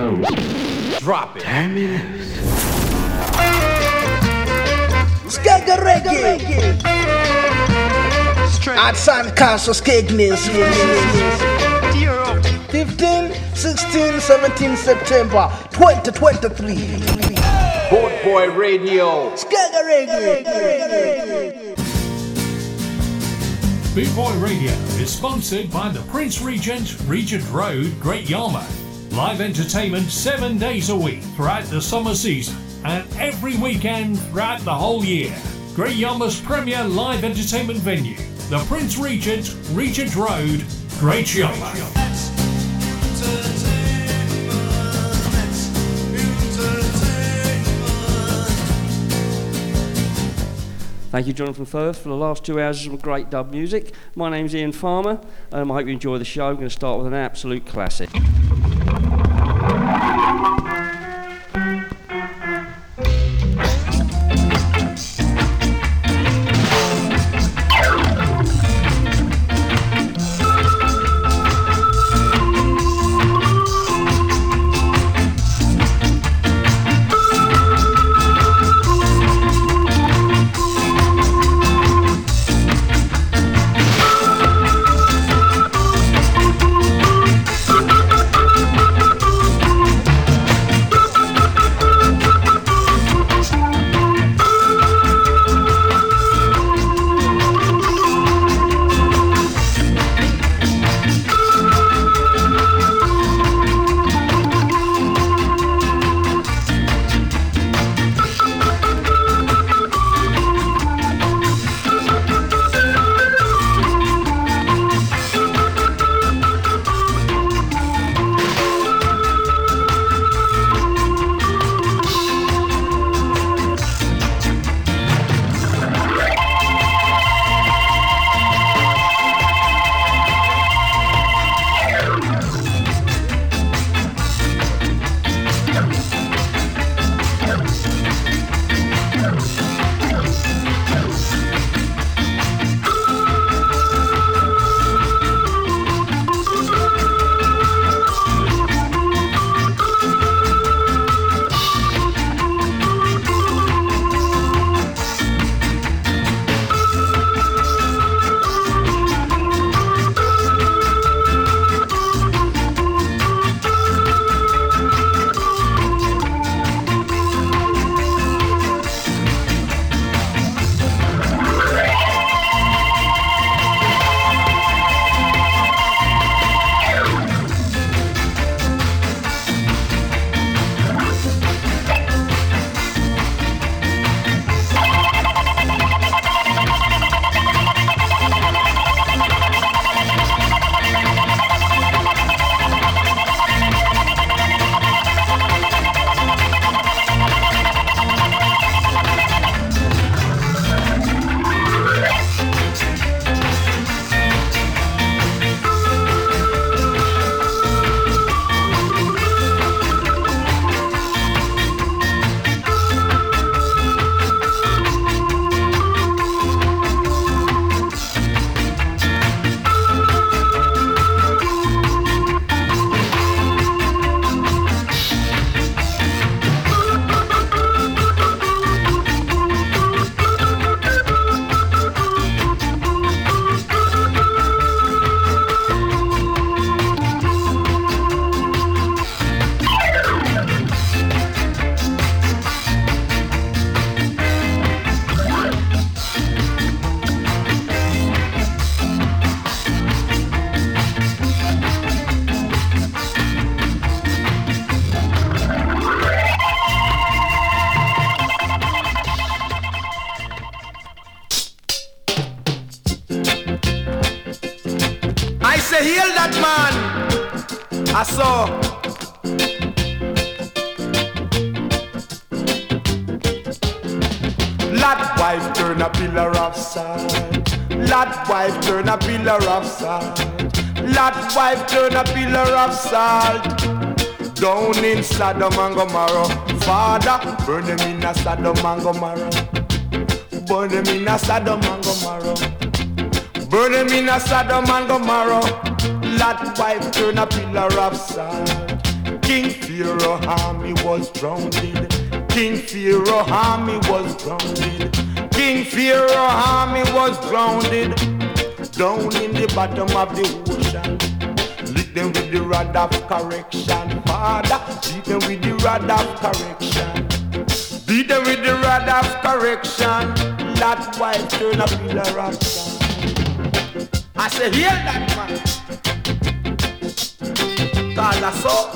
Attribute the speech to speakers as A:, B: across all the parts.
A: Drop it.
B: Turn me loose.
C: Skeggae reggae. At San Castle Skegness. 15, 16, 17 September 2023.
A: Boot Boy Radio.
C: Skeggae reggae.
D: Boot Boy Radio is sponsored by the Prince Regent, Regent Road, Great Yarmouth. Live entertainment seven days a week throughout the summer season and every weekend throughout the whole year. Great Yarmouth's premier live entertainment venue, the Prince Regent, Regent Road, Great Yarmouth.
B: Thank you, Jonathan Firth, for the last two hours of great dub music. My name's Ian Farmer. Um, I hope you enjoy the show. I'm going to start with an absolute classic.
A: Turn a pillar of salt. Down in Sodom and Gomorrah, Father, burn them in a Sodom and Gomorrah. Burn them in a Sodom and Gomorrah. Burn them in a Sodom and Gomorrah. Lot wife turn a pillar of salt. King Pharaoh army was drowned. King Pharaoh army was drowned. King Pharaoh army was drowned down in the bottom of the. Lick them with the rod of correction, Father. Beat them with the rod of correction. Beat them with the rod of correction. That wife turn a pillar of sand. I say, hear that man. Cause I saw.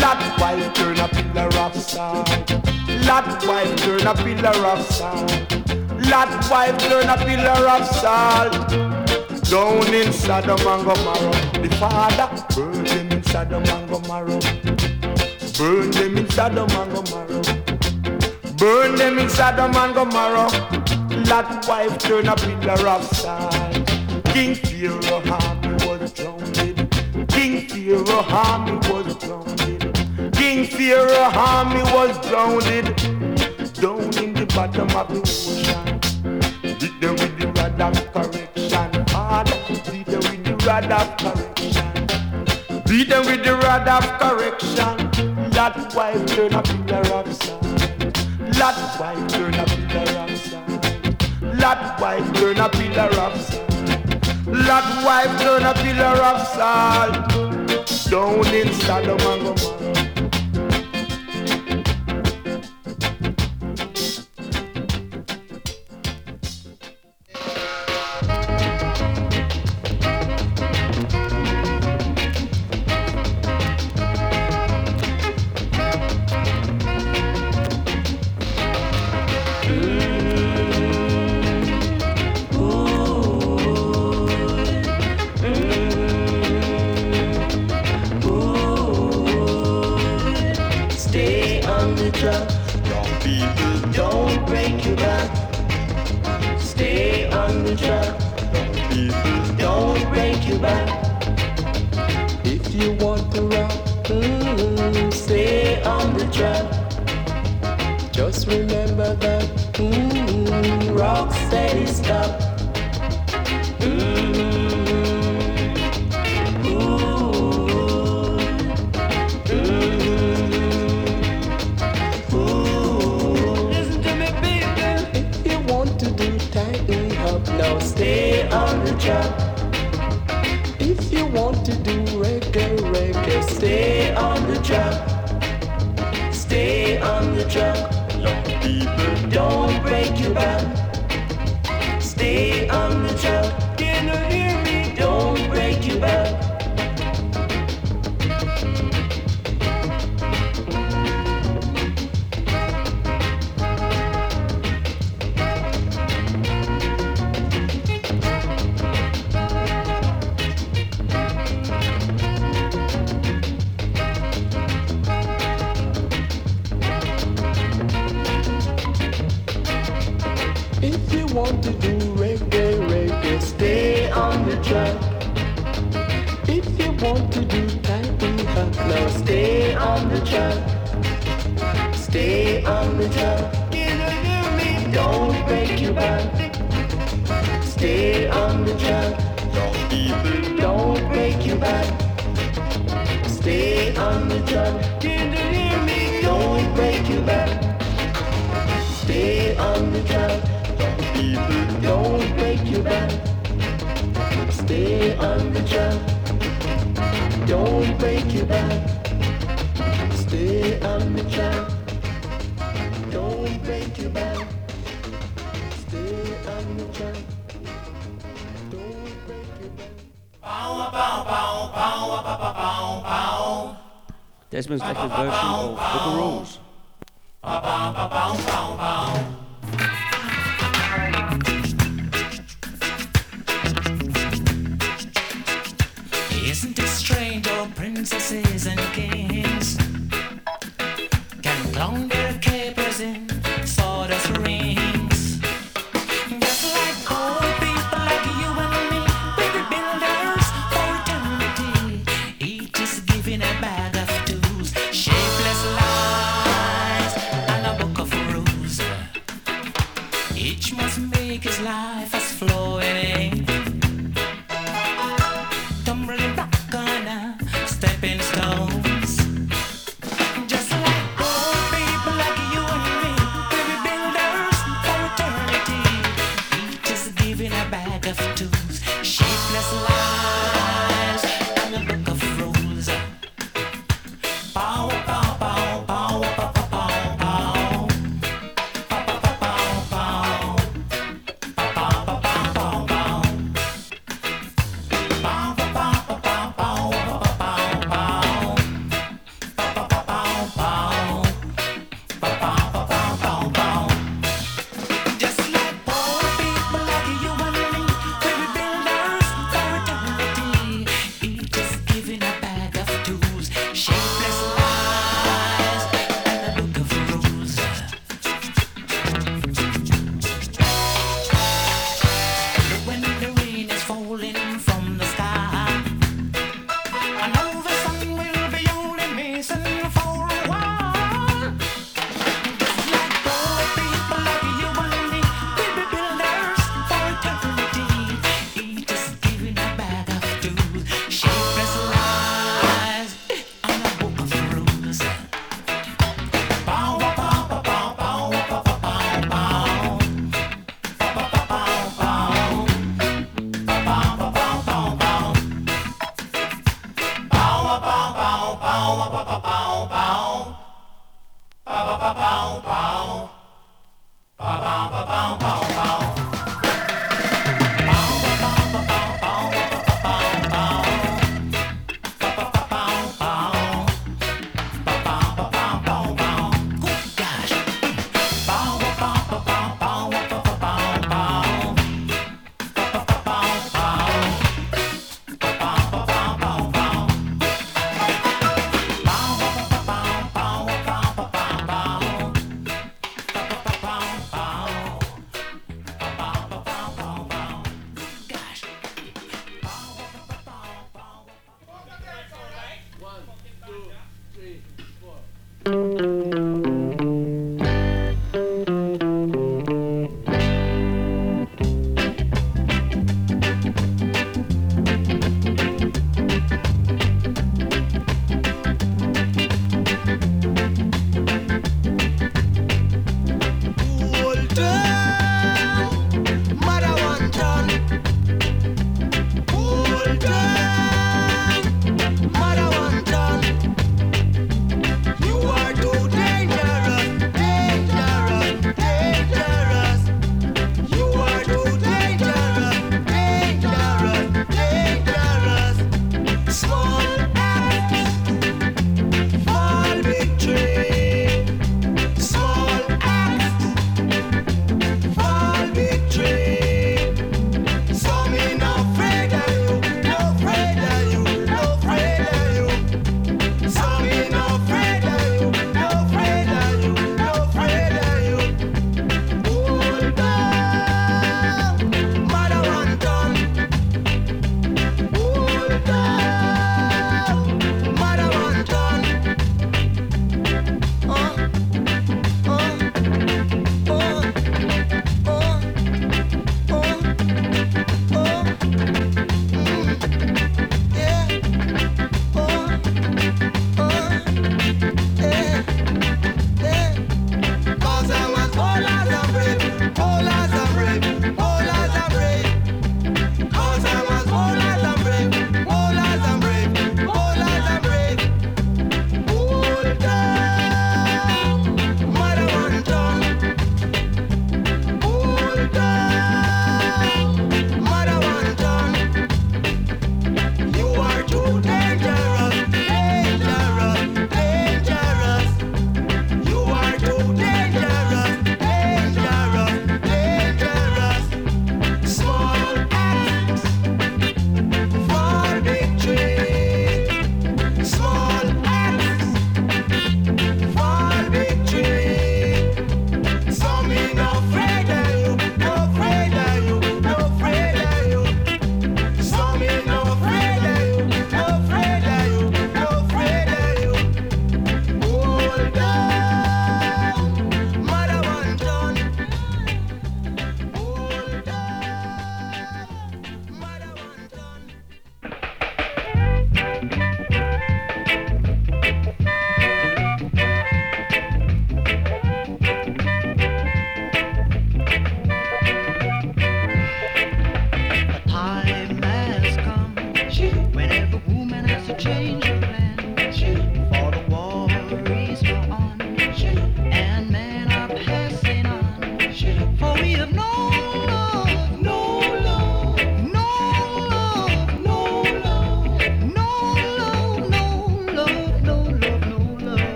A: Lot wife turn a pillar of salt. Lot wife turn a pillar of salt. Lot wife turn a pillar of salt. Down in Sodom and Gomorrah, the father burn them in Sodom and Gomorrah. Burn them in Sodom and Gomorrah. Burn them in Sodom and Gomorrah. Lot wife turn a pillar of salt. King Pharaoh army was drowned. King Pharaoh army was drowned. King Pharaoh army was drowned down in the bottom of the ocean. Rod of correction. Beat them with the rod of correction. That wife turn a pillar of salt. That wife turn a pillar of salt. That wife turn a pillar of salt. That wife turn a pillar of salt. Down in Sodom and Gomorrah.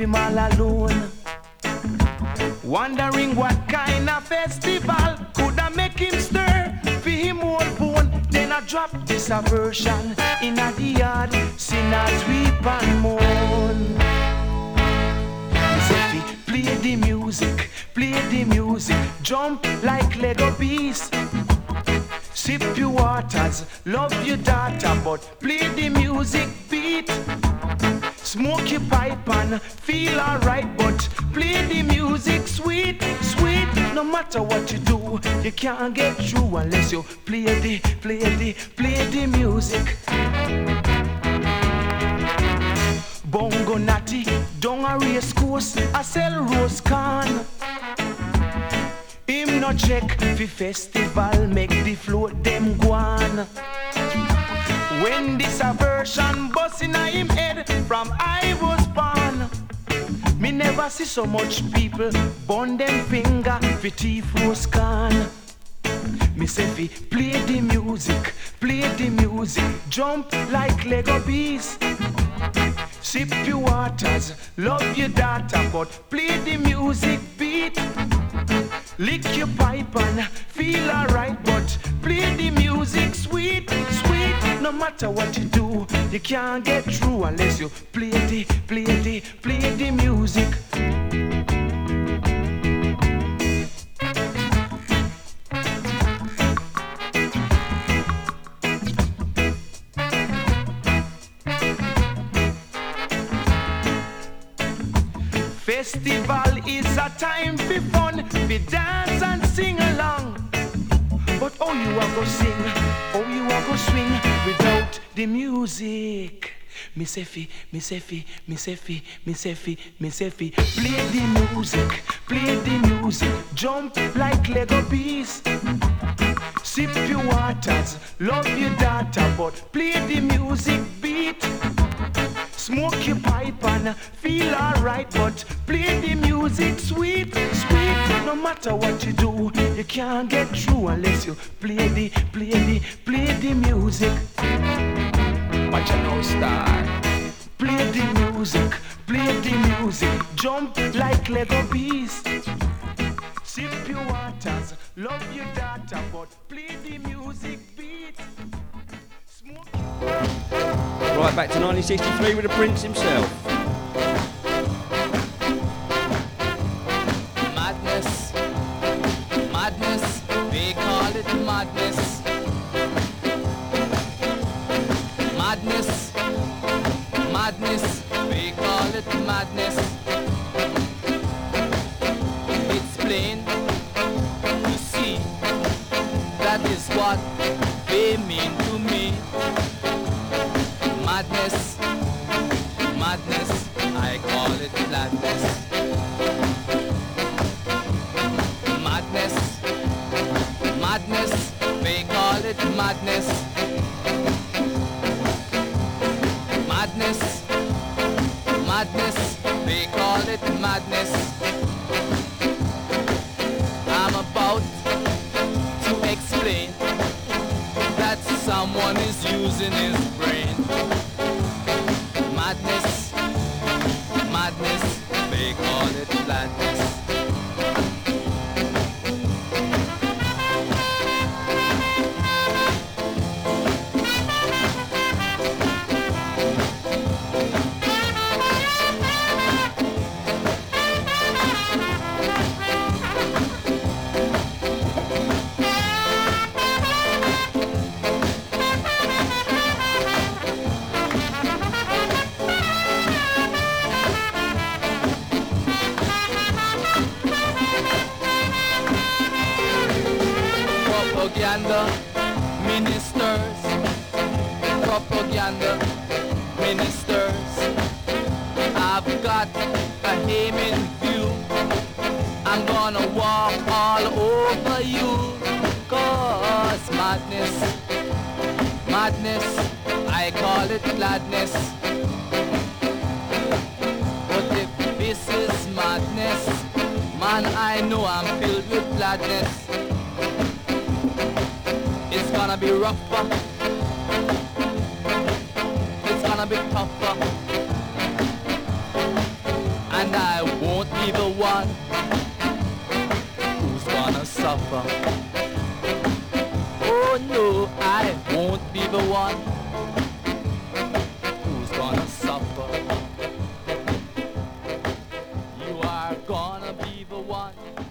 E: Him all alone. Wondering what kind of festival could I make him stir for him old bone. Then I drop this aversion in the yard, and feel alright, but play the music sweet, sweet. No matter what you do, you can't get through unless you play the, play the, play the music. Bongo natty, down a race course, I sell rose can. Him no check fi festival, make the float them guan. When this aversion bust in him head from I was Me never see so much people burn them finger fi thief rose can. Me say fi play the music, play the music, jump like Lego bees. Sip your waters, love your daughter, but play the music beat. Lick your pipe and feel alright, but play the music sweet, sweet. No matter what you do, you can't get through unless you play the, play the, play the music. Festival is a time for fun, for dance and sing along. But oh, you are go sing, oh, you are go swing without the music. Fi, me say fi, me say fi, me say fi. Play the music, play the music, jump like Lego bees. Sip your waters, love your daughter, but play the music beat. Smoke your pipe and feel alright, but play the music sweet, sweet. No matter what you do, you can't get through unless you play the, play the, play the music. Watch out now, star. Play the music, play the music, jump like Lego bees. Sip your waters, love your daughter, but play the music
F: Right back to 1963 with the Prince himself.
G: Madness, madness, they call it madness. Madness, madness, they call it madness. It's plain to see that is what they mean to me. started gladness. But if this is madness, man, I know I'm filled with gladness. It's gonna be rougher. It's gonna be tougher. And I won't be the one who's gonna suffer. Oh no, I won't be the one
H: on.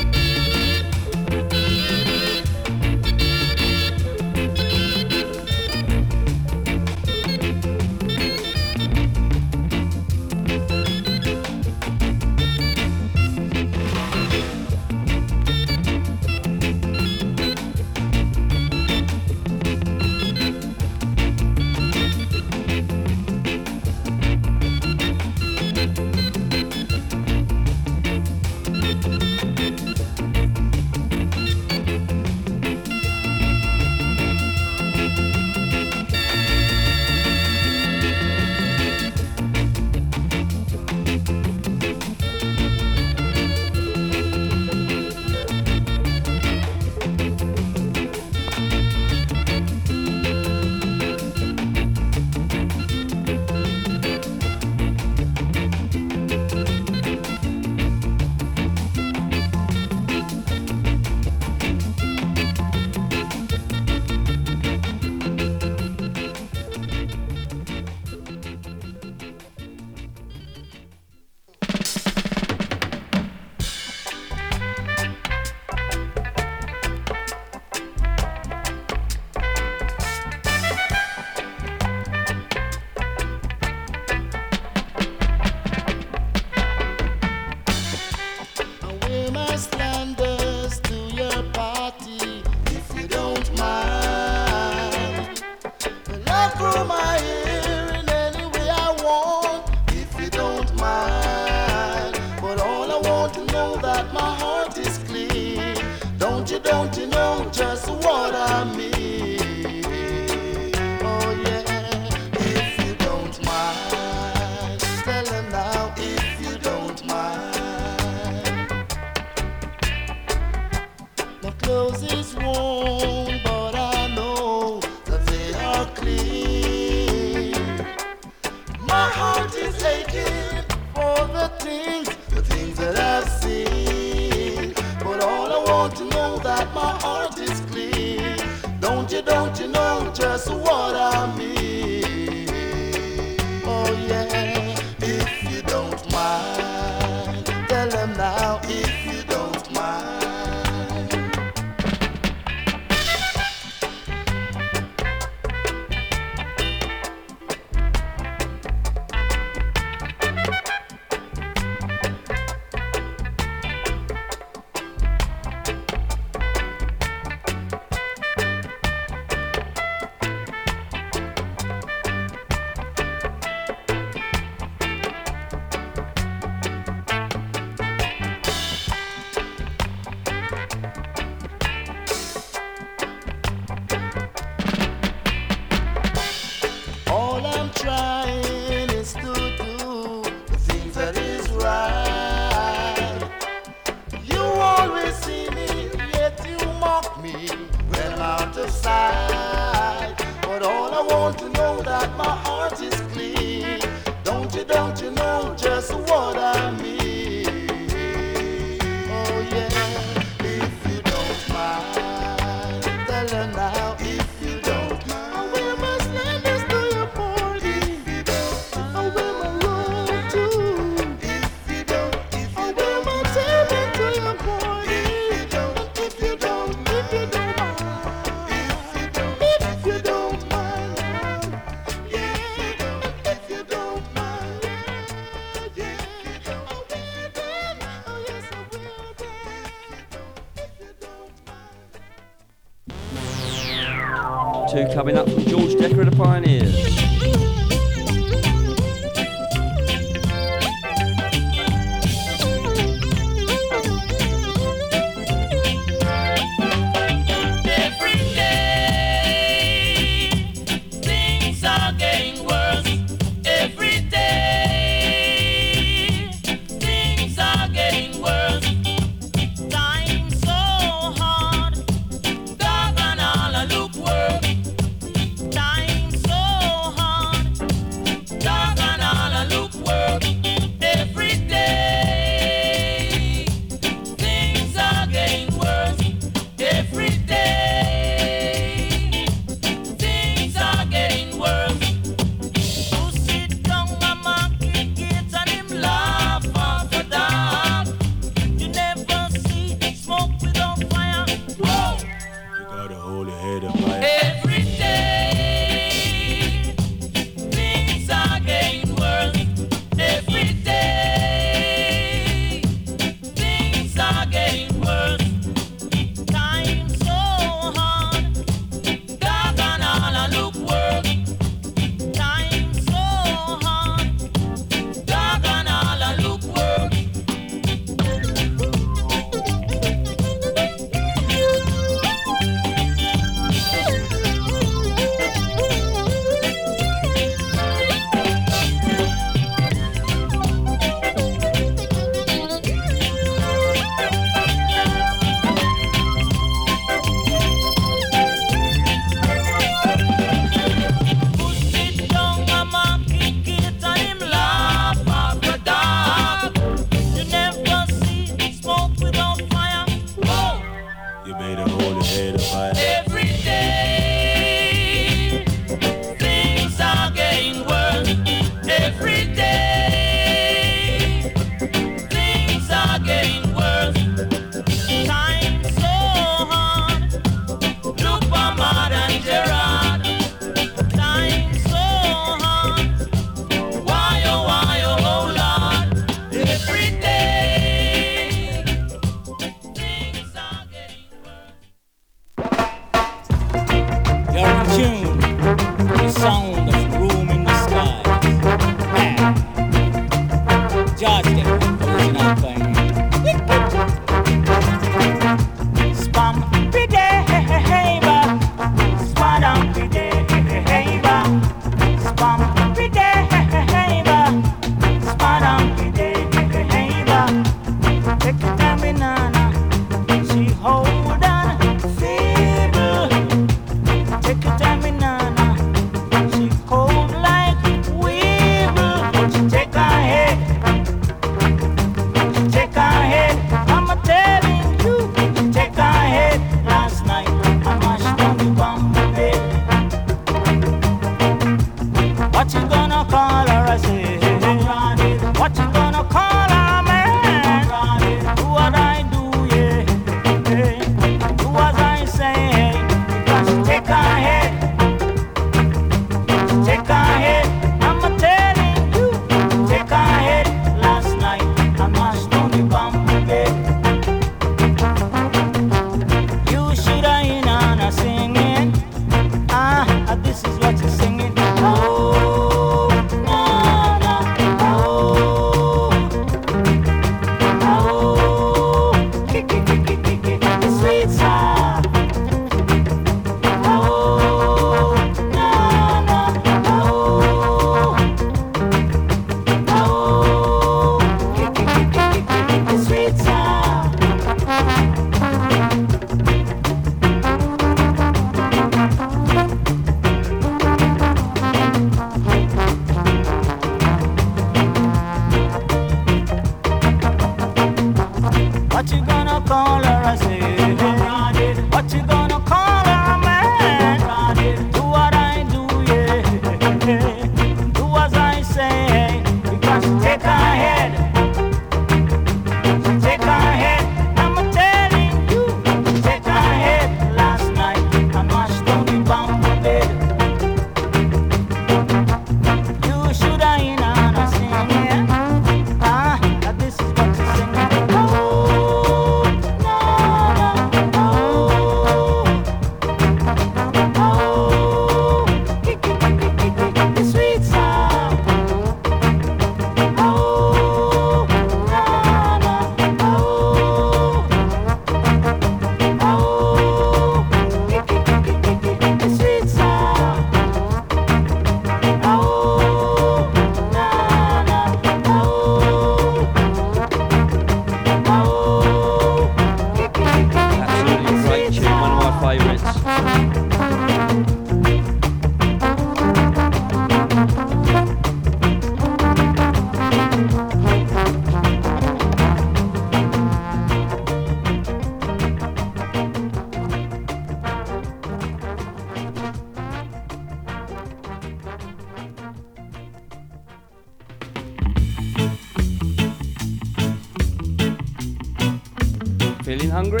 F: Feeling hungry?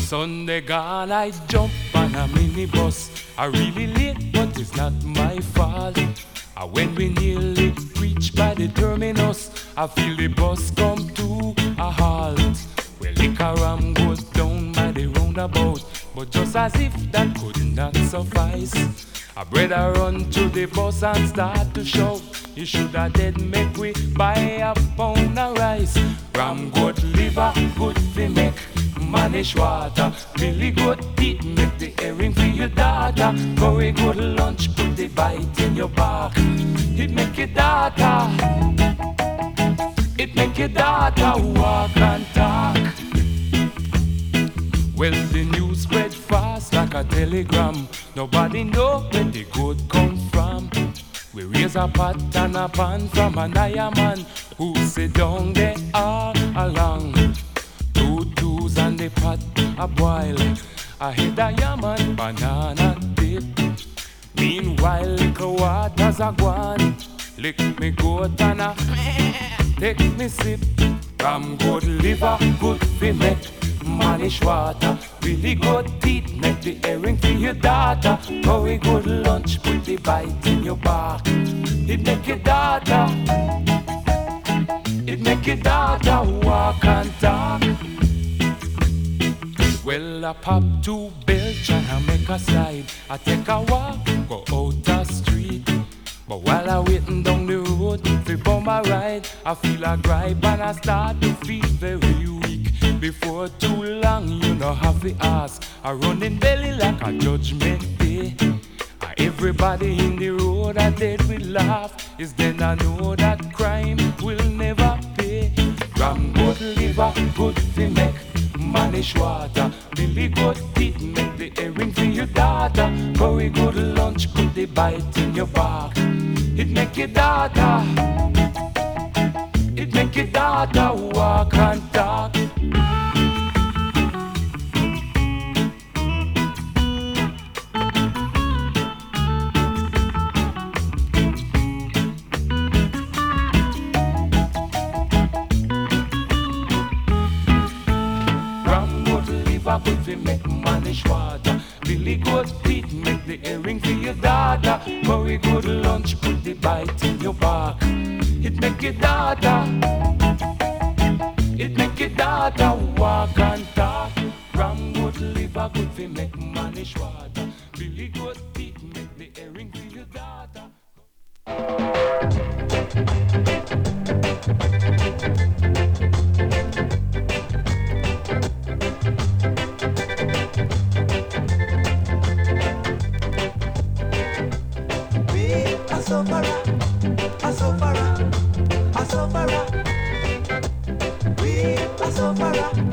I: Sunday gone, I jump on a minibus. I really late, but it's not my fault. Uh, When we nearly reach by the terminus, I feel the bus come to a halt. Well, liquor ram goes down by the roundabout, but just as if that could not suffice. A brother run to the bus and start to shout. You should have dead make we buy a pound of rice. Ram good liver, good fi make mannish water. Billy good teeth make the earring for your daughter. Curry good lunch, put the bite in your back. It make your daughter. It make your daughter walk and talk. Well, the news spread fast like a telegram. Nobody know where the good come from. We raise a pot and a pan from an man who sit down there all along. Two twos and the pot a boil. I hit a yaman banana dip. Meanwhile, little waters a gone. Lick me goat and a take me sip. From good liver, good fi make mannish water. Really good teeth, make the earring for your daughter. Curry good lunch, put the bite in your back. It make your daughter, it make your daughter walk and talk. Well, I pop two and I make a slide. I take a walk, go out the street. But while I waiting down the road for my ride, I feel a gripe and I start to feel very. Before too long, you know have to ask. I run in belly like a judgment day. Everybody in the road I dead with laugh. Is then I know that crime will never pay. Ram good liver, good to make mannish water. Billy good teeth, make the earring for your daughter. Curry good lunch, put the bite in your back. It make your daughter, it make your daughter walk and talk. Liver, make money water. Billy good teeth, make the earring for your daughter. Curry good lunch, put the bite in your back. It make your daughter, it make your daughter walk and talk. Ram good liver, good fi make mannish water. Billy good teeth, make the earring for your daughter.
J: Asofara, Asofara, we a Asofara.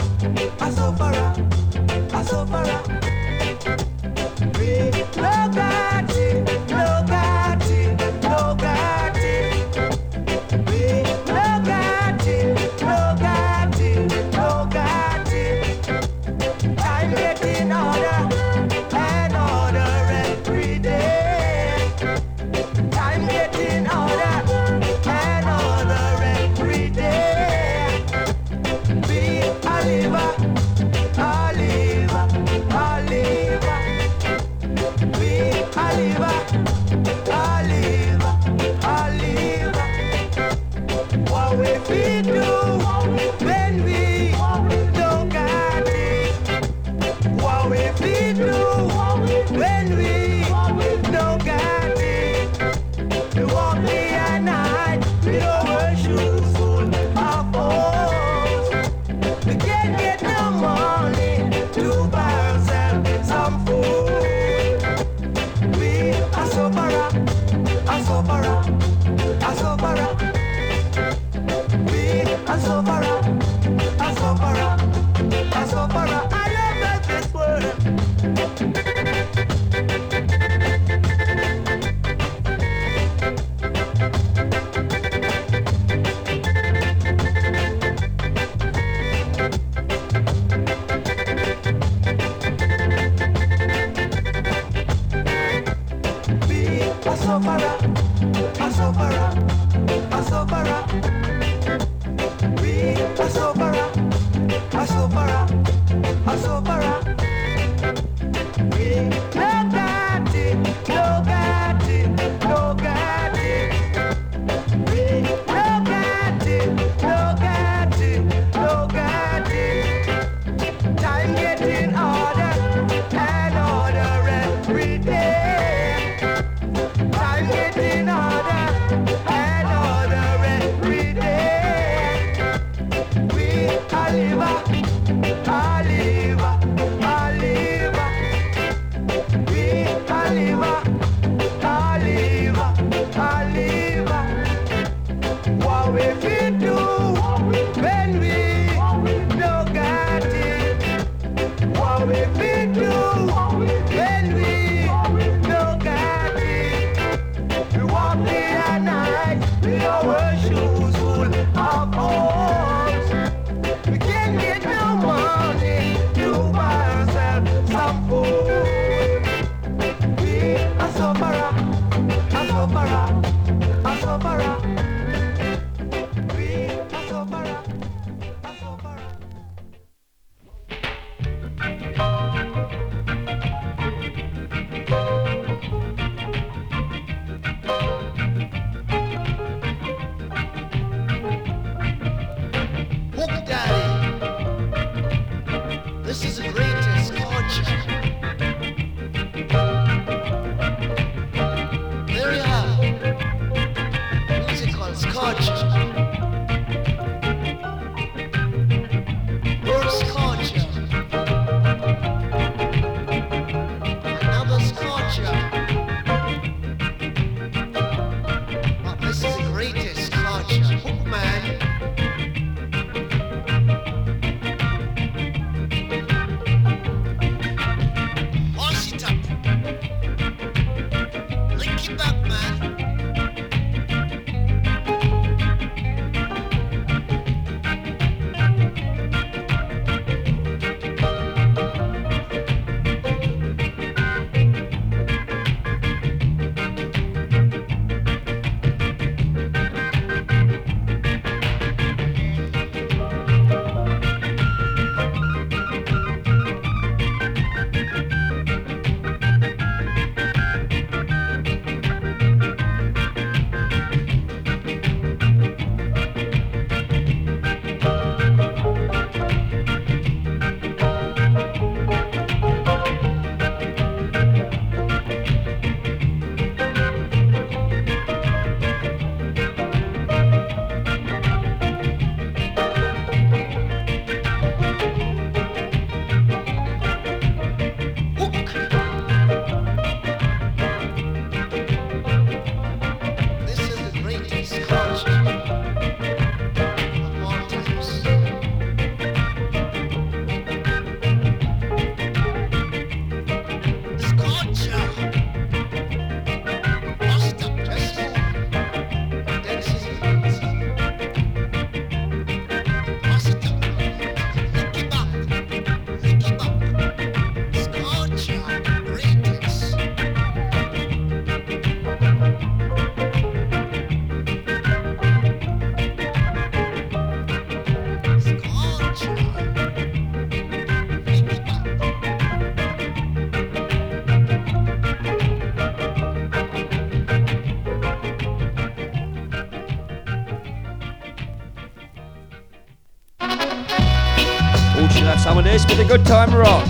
J: Time rock.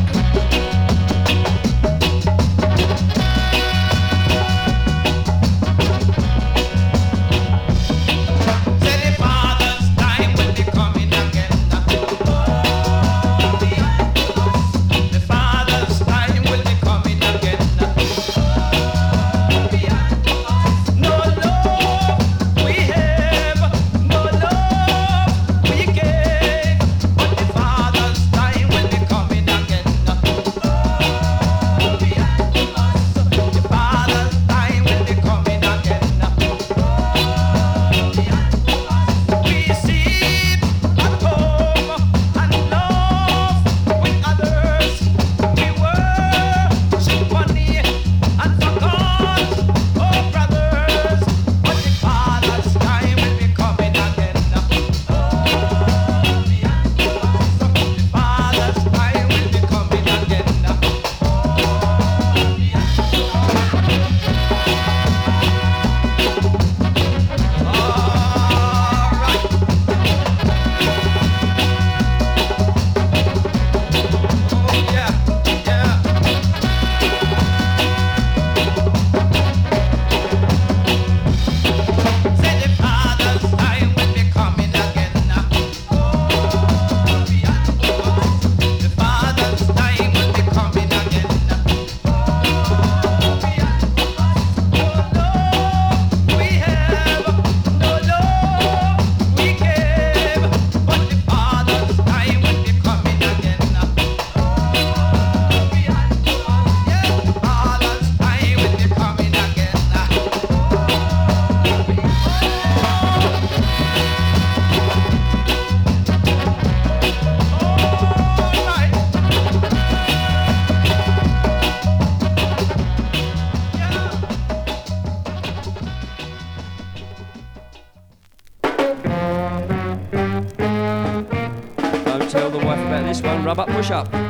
F: rub up, push up.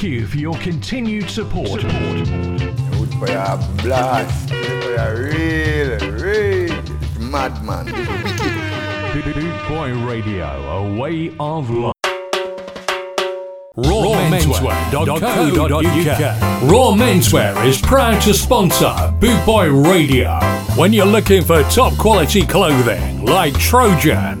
K: Thank you
L: for your continued support.
A: Good for your blast. Good for your real, real madman.
L: Boot Boy Radio, a way of life.
D: RawMenswear.co.uk Raw Menswear is proud to sponsor Boot Boy Radio. When you're looking for top quality clothing like Trojan,